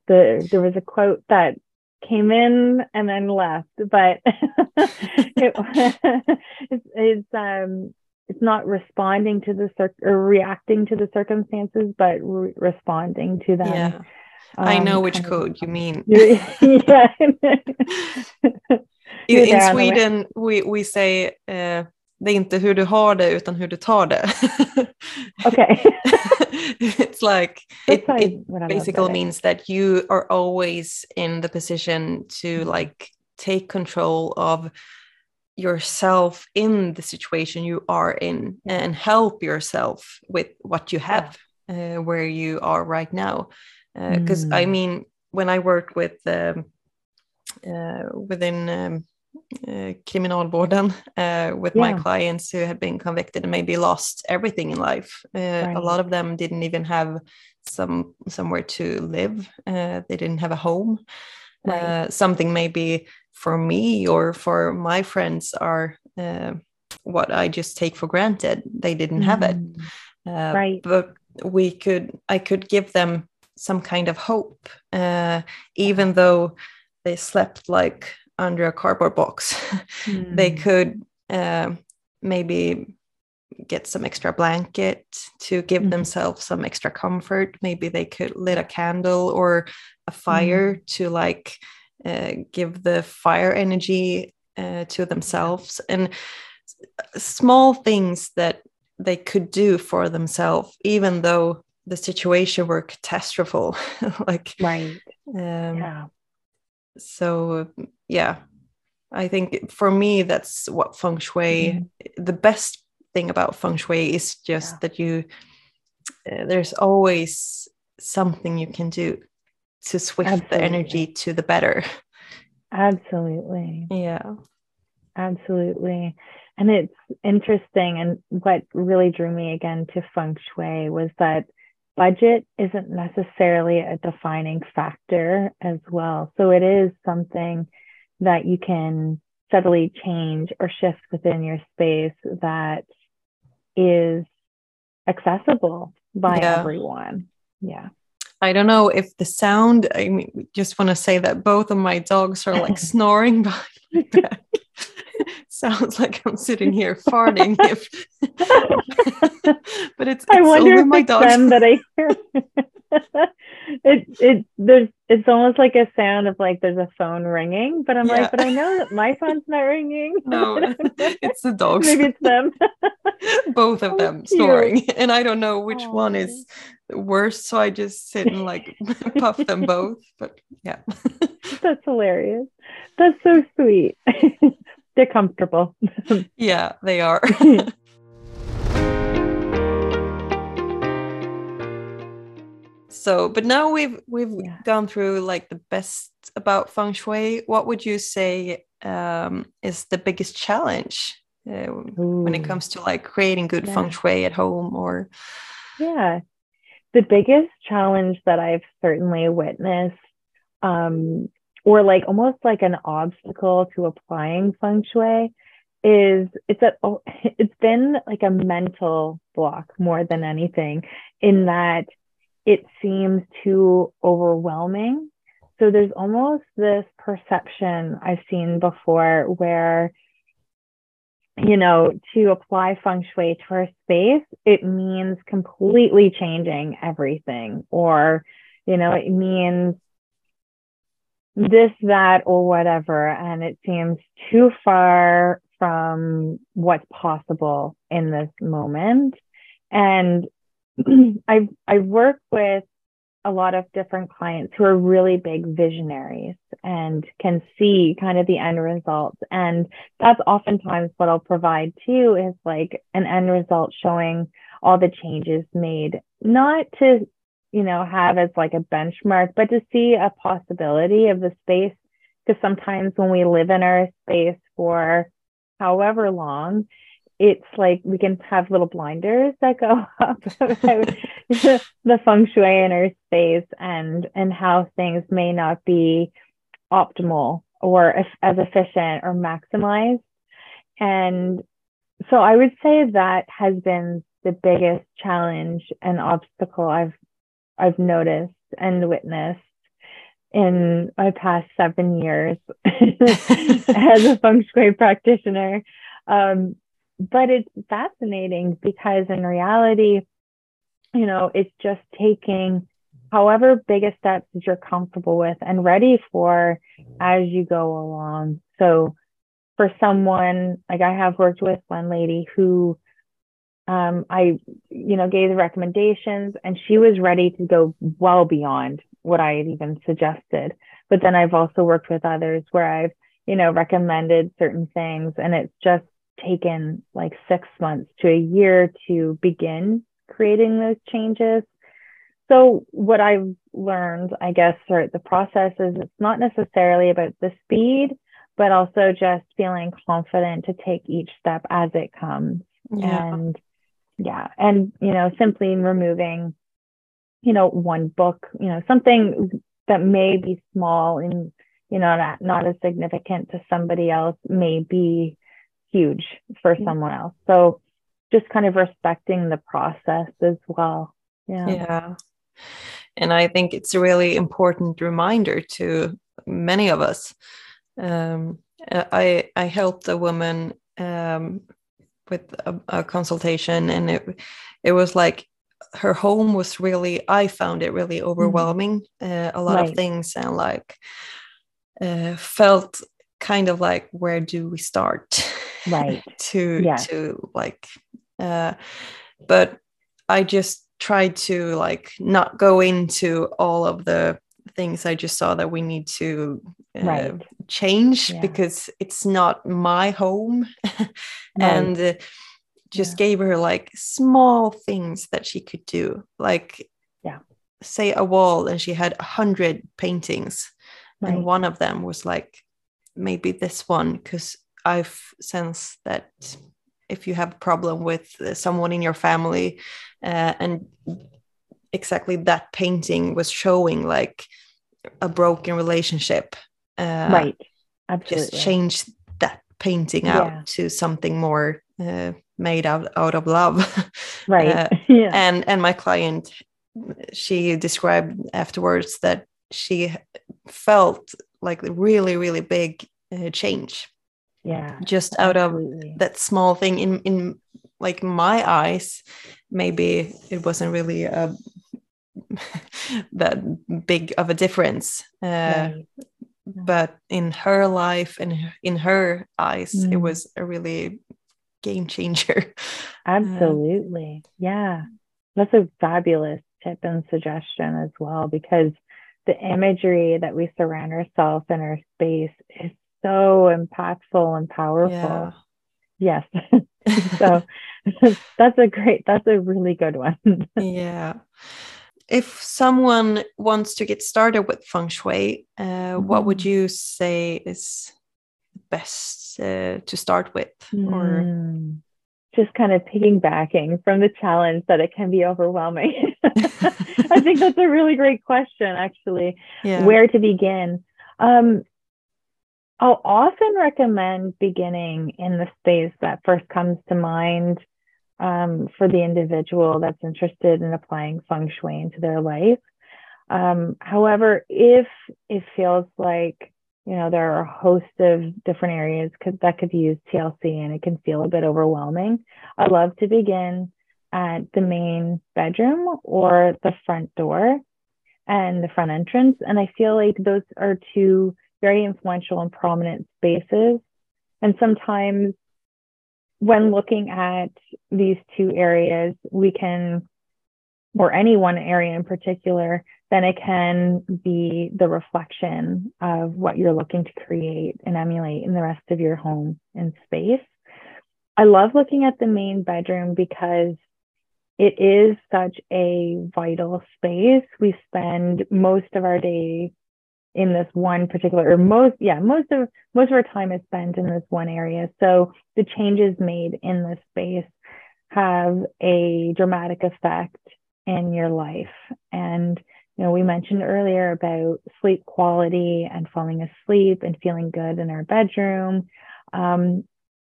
the there was a quote that came in and then left but it, it's, it's um it's not responding to the cir- or reacting to the circumstances, but re- responding to them. yeah i know um, which code you mean yeah. In there on the way. sweden we, we say uh, det är inte hur du har det utan hur du tar det. Okay. it's like it, it I basically means that you are always in the position to like take control of yourself in the situation you are in and help yourself with what you have uh, where you are right now. Because i Mm. mean when i worked with um, uh, within um, uh, kriminalvården uh, with my clients who had been convicted and maybe lost everything in life. Uh, A lot of them didn't even have some somewhere to live. Uh, they didn't have a home. Right. Uh, something maybe for me or for my friends are uh, what I just take for granted. They didn't have it. Mm. Uh, Right. but we could i could give them some kind of hope uh, even though they slept like under a cardboard box they Mm. could uh, maybe get some extra blanket to give Mhm. themselves some extra comfort. Maybe they could lit a candle or a fire to like uh, give the fire energy uh, to themselves and small things that they could do for themselves, even though the situation were catastrophic. like, Right. um, Yeah. so yeah i think for me that's what feng shui Mhm. the best thing about feng shui is just Yeah. that you uh, there's always something you can do to switch the energy to the better Absolutely. yeah Absolutely. And it's interesting. And what really drew me again to feng shui was that budget isn't necessarily a defining factor as well. So it is something that you can subtly change or shift within your space that is accessible by Yeah. everyone. Yeah. i don't know if the sound i mean just want to say that both of my dogs are like snoring behind my back sounds like i'm sitting here farting if but it's, I wonder only if my it's dogs them that I hear. It it there's it's almost like a sound of like there's a phone ringing, but I'm Yeah. like, but I know that my phone's not ringing. No, it's the dogs. Maybe it's them. Both of Oh, them cute. snoring, and I don't know which one Aw. is worse. So I just sit and like puff them both. But yeah, That's hilarious. That's so sweet. They're comfortable. yeah, they are. So, but now we've we've Yeah. gone through like the best about feng shui. What would you say um, is the biggest challenge uh, when it comes to like creating good feng shui at home or? Yeah. The biggest challenge that I've certainly witnessed, um, or like almost like an obstacle to applying feng shui, is it's a oh, it's been like a mental block more than anything, in that it seems too overwhelming. So there's almost this perception I've seen before where you know, to apply feng shui to our space, it means completely changing everything, or, you know, it means this, that, or whatever. And it seems too far from what's possible in this moment. And I've, I've worked with a lot of different clients who are really big visionaries and can see kind of the end results. And that's oftentimes what I'll provide too is like an end result showing all the changes made, not to, you know, have as like a benchmark, but to see a possibility of the space. Because sometimes when we live in our space for however long, it's like we can have little blinders that go up about the feng shui in our space and and how things may not be optimal or as efficient or maximized. And so i would say that has been the biggest challenge and obstacle i've i've noticed and witnessed in my past seven years as a feng shui practitioner. Um, but it's fascinating because in reality you know it's just taking however big a steps that you're comfortable with and ready for as you go along. So for someone like i have worked with one lady who um, i you know gave the recommendations and she was ready to go well beyond what i had even suggested. But then i've also worked with others where i've you know recommended certain things and it's just taken like six months to a year to begin creating those changes. So, what I've learned, I guess, throughout the process is it's not necessarily about the speed, but also just feeling confident to take each step as it comes. Yeah. And yeah, and, you know, simply removing, you know, one book, you know, something that may be small and, you know, not, not as significant to somebody else may be huge for Yeah. someone else. So just kind of respecting the process as well. Yeah. yeah and i think it's a really important reminder to many of us um, i i helped a woman um, with a, a consultation, and it it was like her home was really i found it really mm-hmm. overwhelming uh, a lot right. of things and like uh, felt kind of like where do we start right to yeah. to like uh, but i just tried to like not go into all of the things i just saw that we need to uh, right. change yeah. because it's not my home right. and uh, just yeah. gave her like small things that she could do like yeah say a wall and she had a hundred paintings right. and one of them was like maybe this one because i've sensed that if you have a problem with someone in your family uh, and exactly that painting was showing like a broken relationship uh, right Absolutely. just change that painting out yeah. to something more uh, made out, out of love right uh, yeah. and and my client she described afterwards that she felt like a really really big uh, change yeah just out absolutely. of that small thing in in like my eyes maybe it wasn't really a that big of a difference uh, right. but in her life and in her eyes mm. it was a really game changer. Absolutely. Uh, yeah. That's a fabulous tip and suggestion as well, because the imagery that we surround ourselves in our space is so impactful and powerful. Yeah. Yes. so that's a great, that's a really good one. yeah. If someone wants to get started with feng shui, uh, mm-hmm. what would mm-hmm. you say is best uh, to start with or mm. just kind of piggybacking from the challenge that it can be overwhelming i think that's a really great question actually yeah. where to begin um, i'll often recommend beginning in the space that first comes to mind um, for the individual that's interested in applying feng shui into their life um, however if it feels like you know, there are a host of different areas could, that could use TLC and it can feel a bit overwhelming. I love to begin at the main bedroom or the front door and the front entrance. And I feel like those are two very influential and prominent spaces. And sometimes when looking at these two areas, we can, or any one area in particular, then it can be the reflection of what you're looking to create and emulate in the rest of your home and space. I love looking at the main bedroom because it is such a vital space. We spend most of our day in this one particular or most yeah most of most of our time is spent in this one area so the changes made in this space have a dramatic effect in your life and you know, we mentioned earlier about sleep quality and falling asleep and feeling good in our bedroom. Um,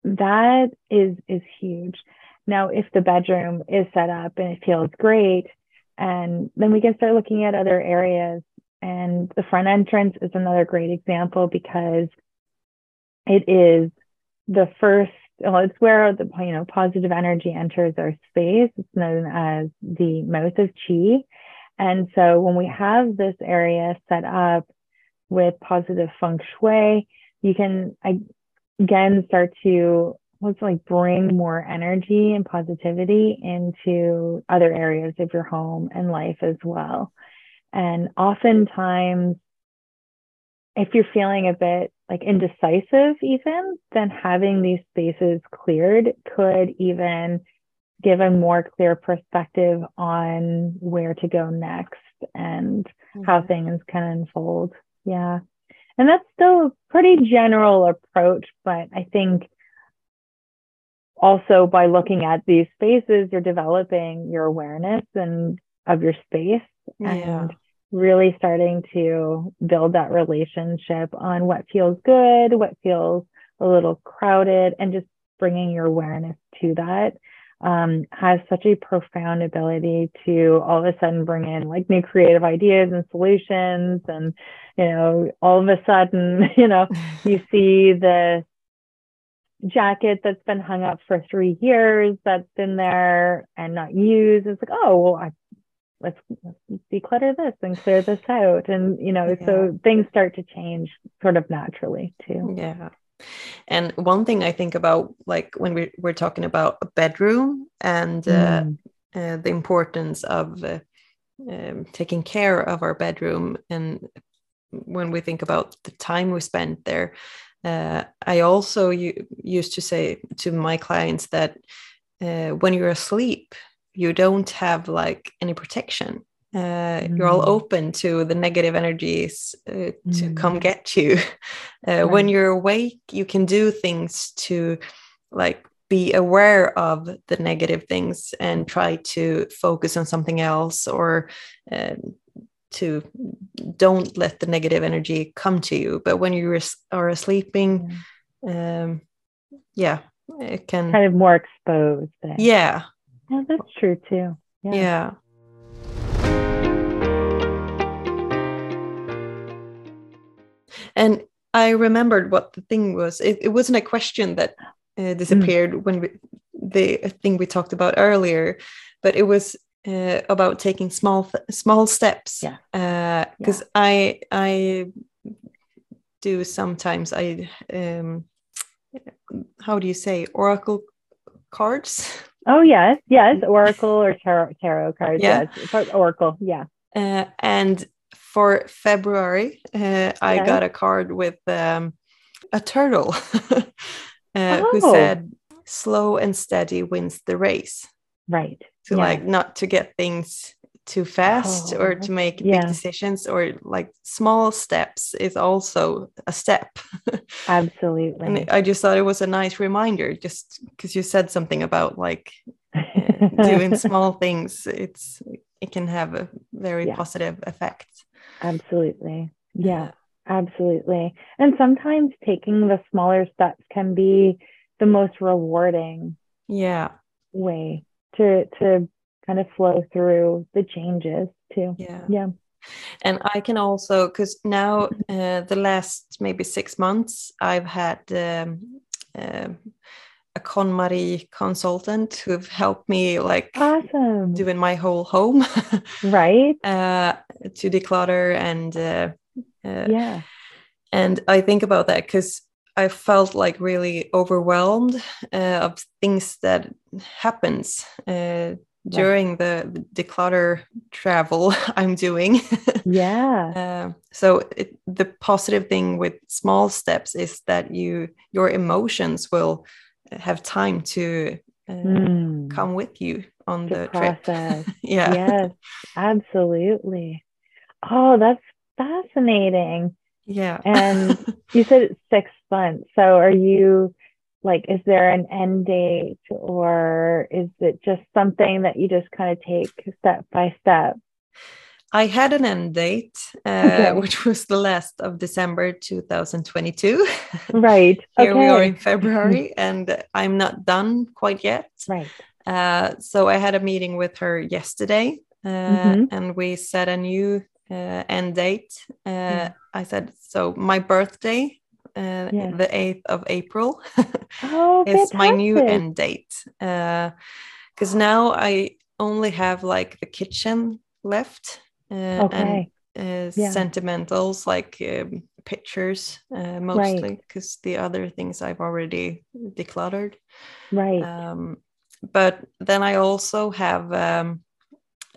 that is is huge. Now, if the bedroom is set up and it feels great, and then we can start looking at other areas. And the front entrance is another great example because it is the first well, it's where the you know positive energy enters our space. It's known as the mouth of chi, and so when we have this area set up with positive feng shui, you can again start to let's like bring more energy and positivity into other areas of your home and life as well. And oftentimes, if you're feeling a bit like indecisive, even, then having these spaces cleared could even give a more clear perspective on where to go next and mm-hmm. how things can unfold. Yeah. And that's still a pretty general approach, but I think also by looking at these spaces, you're developing your awareness and of your space yeah. and really starting to build that relationship on what feels good, what feels a little crowded, and just bringing your awareness to that um, has such a profound ability to all of a sudden bring in like new creative ideas and solutions. And, you know, all of a sudden, you know, you see the jacket that's been hung up for three years that's been there and not used. It's like, oh, well, I, let's, let's declutter this and clear this out. And, you know, yeah. so things start to change sort of naturally too. Yeah. And one thing I think about, like when we, we're talking about a bedroom and uh, mm. uh, the importance of uh, um, taking care of our bedroom, and when we think about the time we spend there, uh, I also used to say to my clients that uh, when you're asleep, you don't have like any protection. Uh, mm. You're all mm. open to the negative energies uh, to mm. come get you. Uh, right. When you're awake, you can do things to like be aware of the negative things and try to focus on something else or uh, to don't let the negative energy come to you but when you are sleeping um yeah it can kind of more exposed then. yeah yeah that's true too yeah, yeah. and i remembered what the thing was it, it wasn't a question that uh, disappeared mm. when we, the thing we talked about earlier but it was uh, about taking small small steps yeah because uh, yeah. i i do sometimes i um how do you say oracle cards oh yes yes oracle or tarot tarot cards yeah. yes oracle yeah uh, and for february uh, i yes. got a card with um, a turtle uh, oh. who said slow and steady wins the race right to yeah. like not to get things too fast oh, or to make yeah. big decisions or like small steps is also a step. Absolutely. And i just thought it was a nice reminder just because you said something about like uh, doing small things it's it can have a very yeah. positive effect. Absolutely. Yeah. absolutely. And sometimes taking the smaller steps can be the most rewarding yeah. way to to kind of flow through the changes too. Yeah. Yeah. And I can also, because now uh, the last maybe six months, I've had um, uh, a KonMari consultant who've helped me like awesome. doing my whole home, right? Uh, to declutter and uh, uh, yeah. And I think about that because I felt like really overwhelmed uh, of things that happens uh, during the, the, declutter travel I'm doing. yeah. Uh, so it, the positive thing with small steps is that you your emotions will have time to mm. come with you on the, the process. trip. yeah. Yes, absolutely. Oh, that's fascinating. Yeah. and you said it's six months. So are you like, is there an end date or is it just something that you just kind of take step by step? I had an end date, uh, okay. which was the last of December 2022. Right. Here okay. we are in February, and I'm not done quite yet. Right. Uh, so I had a meeting with her yesterday, uh, mm-hmm. and we set a new uh, end date. Uh, mm. I said, so my birthday, uh, yeah. the 8th of April, oh, is my new end date. Because now I only have like the kitchen left. okay. And yeah. sentimentals like um, pictures uh, mostly because right. the other things I've already decluttered. Right. Um, but then I also have um,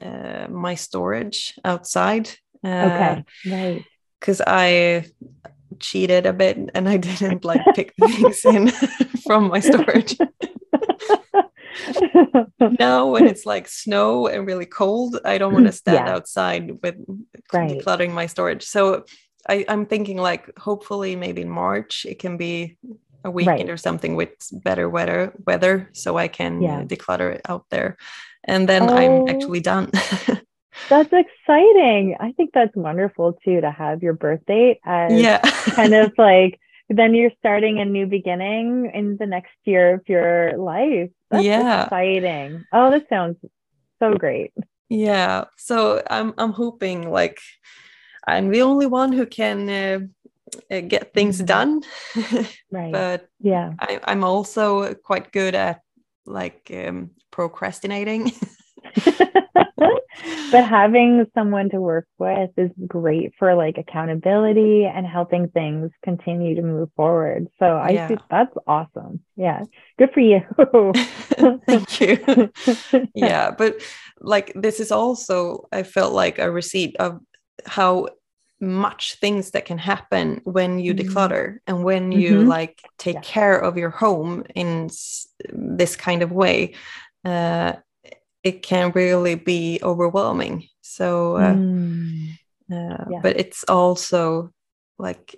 uh, my storage outside. Uh, okay, right. Because I cheated a bit and I didn't like pick things in from my storage. now when it's like snow and really cold, I don't want to stand yeah. outside with right. decluttering my storage. So I, I'm thinking like hopefully maybe in March it can be a weekend right. or something with better weather weather so I can yeah. declutter it out there and then oh, I'm actually done. That's exciting. I think that's wonderful too to have your birthday as yeah. kind of like then you're starting a new beginning in the next year of your life. That's yeah. exciting. Oh, this sounds so great. Yeah. So I'm I'm hoping like I'm the only one who can uh, uh, get things Mhm. done Right. but yeah. I, i'm also quite good at like um, procrastinating but having someone to work with is great for like accountability and helping things continue to move forward. So I Yeah. think that's awesome. Yeah. Good for you. thank you yeah but like this is also i felt like a receipt of how much things that can happen when you Mhm. declutter and when you Mhm. like take Yeah. care of your home in this kind of way uh, it can really be overwhelming so uh, Mm. uh, Yeah. but it's also like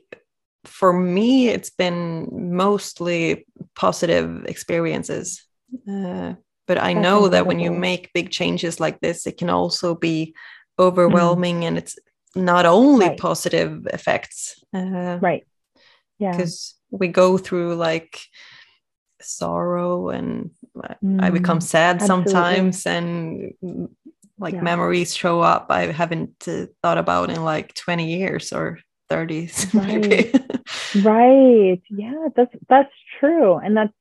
for me it's been mostly positive experiences uh, but i That's know that when you make big changes like this it can also be overwhelming and it's not only Right. positive effects uh, Right. Yeah. because we go through like sorrow and I become Mm, sad absolutely. sometimes and mm, like Yeah. memories show up I haven't uh, thought about in like 20 years or 30s maybe. Right. Yeah, that's that's true. And that's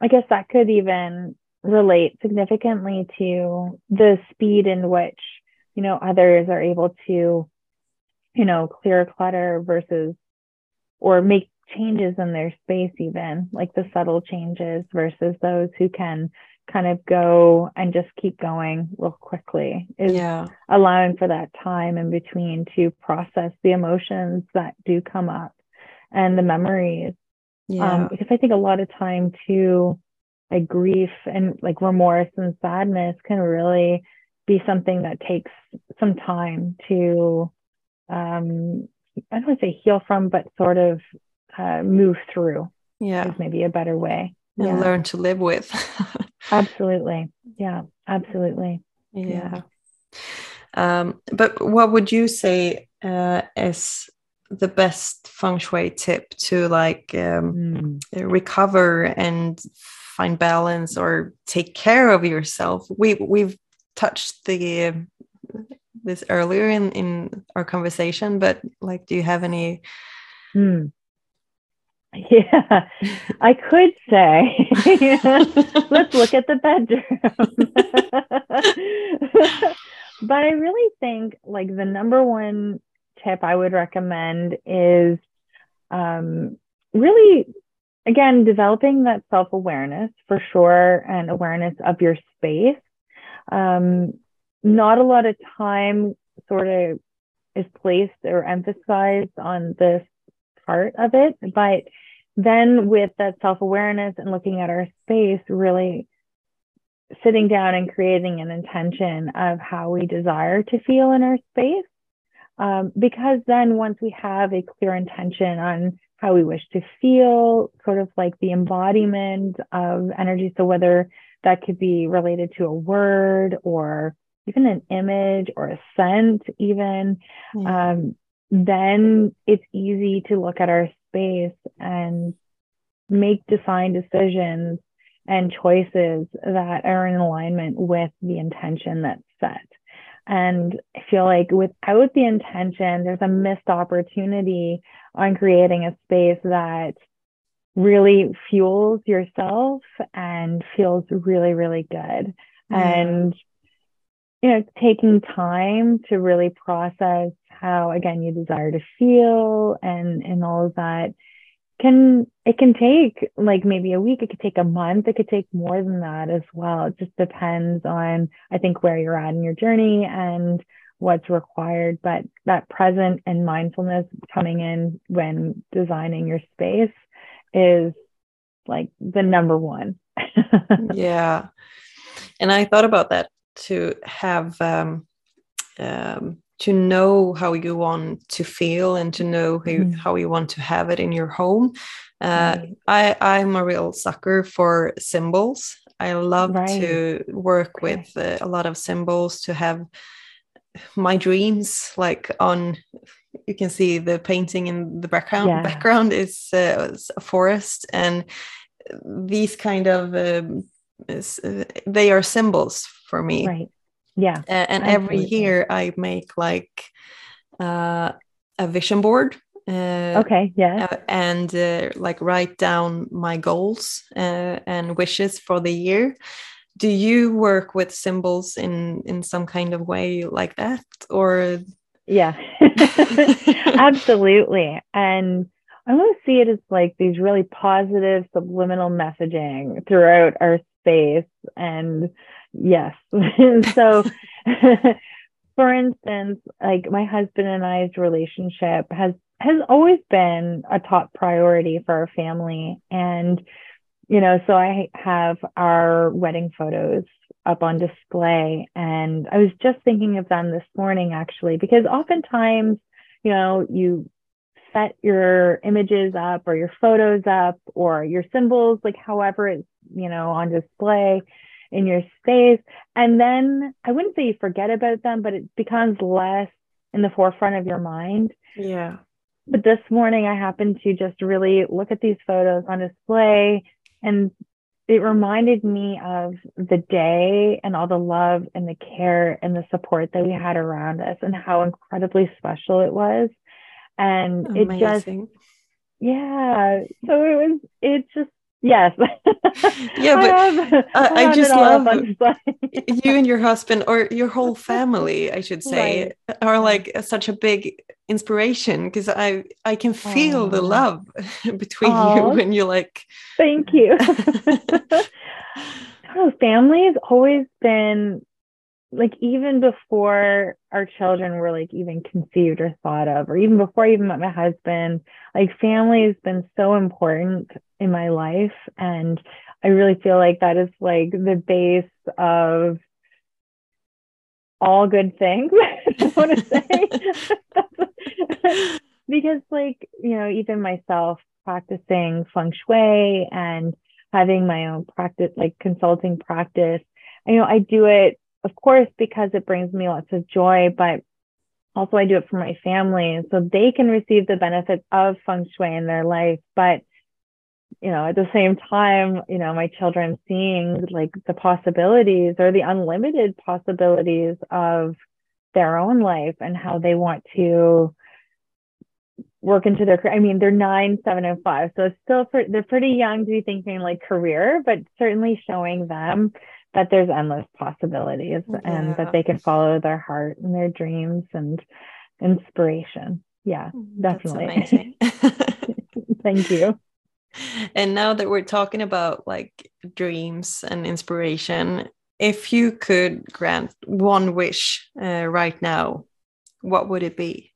I guess that could even relate significantly to the speed in which, you know, others are able to, you know, clear clutter versus or make changes in their space even, like the subtle changes versus those who can kind of go and just keep going real quickly is yeah. allowing for that time in between to process the emotions that do come up and the memories. Yeah. Um, because I think a lot of time too, like grief and like remorse and sadness can really be something that takes some time to, um, I don't want to say heal from, but sort of uh, move through yeah. is maybe a better way. And yeah, learn to live with. absolutely. Yeah, absolutely. yeah. Um, but what would you say uh, is the best feng shui tip to like um, Mm. recover and find balance or take care of yourself? We we've touched the this earlier in in our conversation, but like, do you have any? Hmm. Yeah, I could say, let's look at the bedroom. but I really think like the number one tip I would recommend is um, really, again, developing that self awareness for sure and awareness of your space. Um, not a lot of time sort of is placed or emphasized on this part of it, but then with that self awareness and looking at our space, really sitting down and creating an intention of how we desire to feel in our space. Um, because then once we have a clear intention on how we wish to feel, sort of like the embodiment of energy. So whether that could be related to a word or even an image or a scent, even, Yeah. um, then it's easy to look at our space and make design decisions and choices that are in alignment with the intention that's set. And I feel like without the intention, there's a missed opportunity on creating a space that really fuels yourself and feels really, really good. Yeah. And, you know, taking time to really process how, again, you desire to feel and, and all of that can it can take like maybe a week it could take a month it could take more than that as well. It just depends on i think where you're at in your journey and what's required but that present and mindfulness coming in when designing your space is like the number one. Yeah. And i thought about that to have um, um, to know how you want to feel and to know how, Mhm. how you want to have it in your home uh, Right. I, i'm a real sucker for symbols i love Right. to work Okay. with uh, a lot of symbols to have my dreams like on you can see the painting in the background Yeah. background is uh, a forest and these kind of um, is, uh, they are symbols for me right yeah and every year i make like uh, a vision board Uh, okay, yeah. uh, and uh, like write down my goals uh, and wishes for the year. Do you work with symbols in in some kind of way like that, or? Yeah, absolutely. And I want to see it as like these really positive subliminal messaging throughout our space. And yes, so for instance, like my husband and I's relationship has has always been a top priority for our family. And, you know, so I have our wedding photos up on display. And I was just thinking of them this morning, actually, because oftentimes, you know, you set your images up or your photos up or your symbols, like however it's, you know, on display in your space. And then I wouldn't say you forget about them, but it becomes less in the forefront of your mind. Yeah. But this morning, I happened to just really look at these photos on display, and it reminded me of the day and all the love and the care and the support that we had around us, and how incredibly special it was. And Amazing. it just, yeah. So it was, it just Yes. yeah, but I, have, I, I just love you and your husband, or your whole family, I should say, right. are like uh, such a big inspiration because I I can feel Aww. the oh. love between Aww. you when you're like. Thank you. oh, family has always been like even before our children were like even conceived or thought of or even before i even met my husband like family has been so important in my life and i really feel like that is like the base of all good things i want to say. Because like you know even myself practicing feng shui and having my own practice like consulting practice you know i do it of course, because it brings me lots of joy, but also I do it for my family. so they can receive the benefits of feng shui in their life. But, you know, at the same time, you know, my children seeing like the possibilities or the unlimited possibilities of their own life and how they want to work into their career. I mean, they're nine, seven, and five. So it's still, for, they're pretty young to be thinking like career, but certainly showing them that there's endless possibilities yeah. and that they can follow their heart and their dreams and inspiration. Yeah, mm, definitely. Thank you. And now that we're talking about like dreams and inspiration, if you could grant one wish uh, right now, what would it be?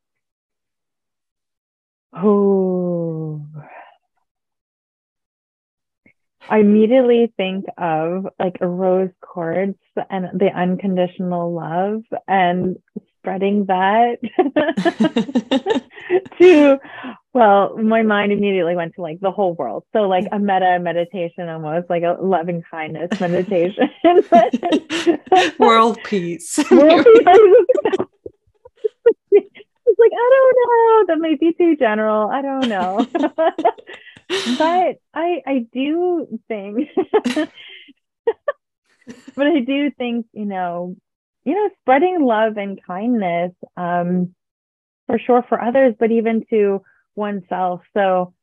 Oh, I immediately think of like a rose quartz and the unconditional love and spreading that to well my mind immediately went to like the whole world. So like a metta meditation almost like a loving kindness meditation world peace. World peace. It's like i don't know. That might be too general. I don't know but I I do think but I do think, you know, you know, spreading love and kindness, um, for sure for others, but even to oneself. So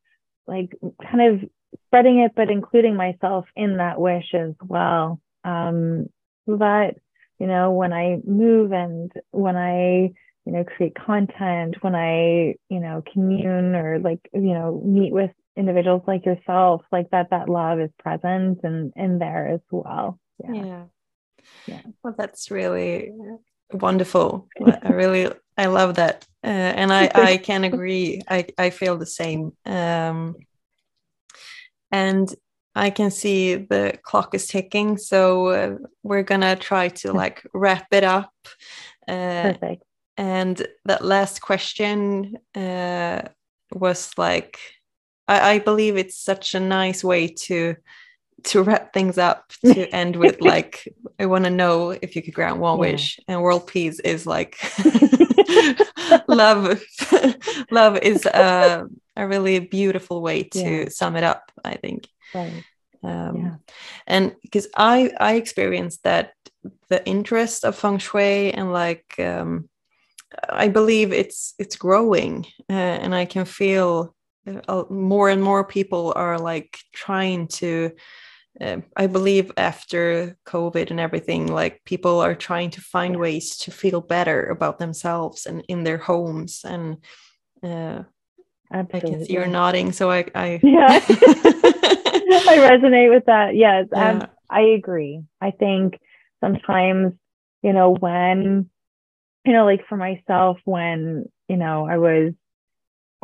like kind of spreading it, but including myself in that wish as well. Um, that, you know, when I move and when I, you know, create content, when I, you know, commune or like, you know, meet with individuals like yourself like that that love is present and in there as well. Yeah. yeah. Yeah. Well that's really wonderful. I really i love that. Uh, and i i can agree. I i feel the same. Um and i can see the clock is ticking so uh, we're gonna try to like wrap it up. Uh, Perfect. and that last question uh was like I, I believe it's such a nice way to to wrap things up to end with like i want to know if you could grant one yeah. wish and world peace is like love love is a, a really beautiful way to yeah. sum it up i think right. um, yeah. and because i i experienced that the interest of feng shui and like um, I believe it's it's growing, uh, and I can feel uh, more and more people are like trying to. Uh, I believe after COVID and everything, like people are trying to find ways to feel better about themselves and in their homes. And uh, I can see you're nodding, so I, I yeah, I resonate with that. Yes, yeah. I agree. I think sometimes, you know, when you know, like for myself, when, you know, I was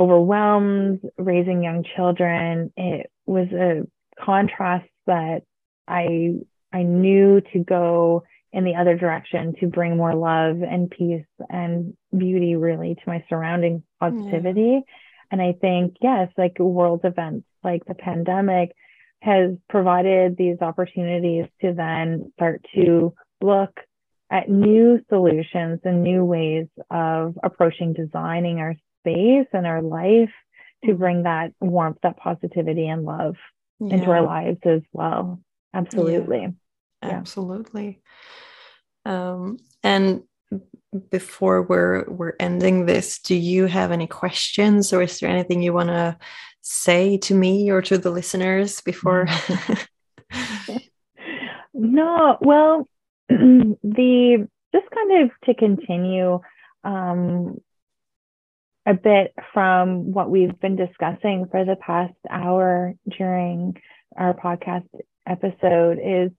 overwhelmed raising young children, it was a contrast that I I knew to go in the other direction to bring more love and peace and beauty really to my surroundings, positivity. Yeah. And I think, yes, like world events like the pandemic has provided these opportunities to then start to look at new solutions and new ways of approaching designing our space and our life to mm-hmm. bring that warmth, that positivity and love yeah. into our lives as well. Absolutely. Yeah. Yeah. Absolutely. Um, and before we're we're ending this, do you have any questions or is there anything you want to say to me or to the listeners before? no, well, the just kind of to continue um, a bit from what we've been discussing for the past hour during our podcast episode is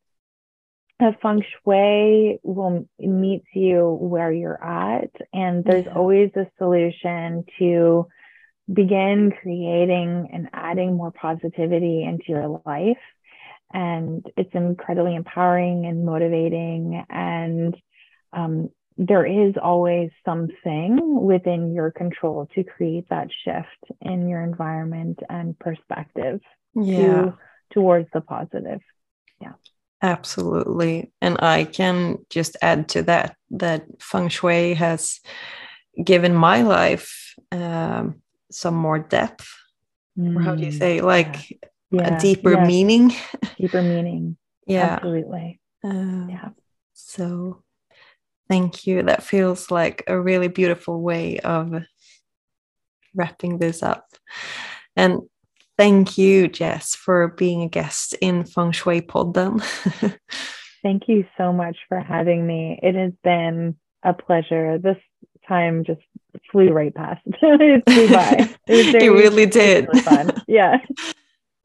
a feng shui will meets you where you're at and there's always a solution to begin creating and adding more positivity into your life. And it's incredibly empowering and motivating and um, there is always something within your control to create that shift in your environment and perspective yeah. to, towards the positive yeah absolutely and i can just add to that that feng shui has given my life um, some more depth mm, or how do you mm, say like yeah a deeper yeah. meaning. Deeper meaning. yeah. Absolutely. Uh, yeah. So thank you. That feels like a really beautiful way of wrapping this up. And thank you, Jess, for being a guest in Feng Shui Podden. thank you so much for having me. It has been a pleasure. This time just flew right past. it flew by. It, it really did. fun. Yeah.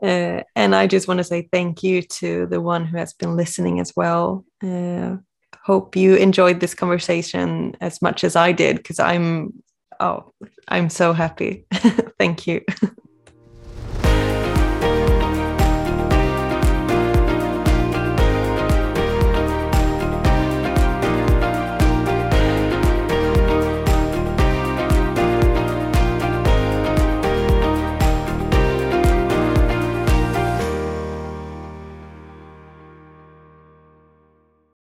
Uh, and I just want to say thank you to the one who has been listening as well. Uh, hope you enjoyed this conversation as much as I did because I'm oh I'm so happy. thank you.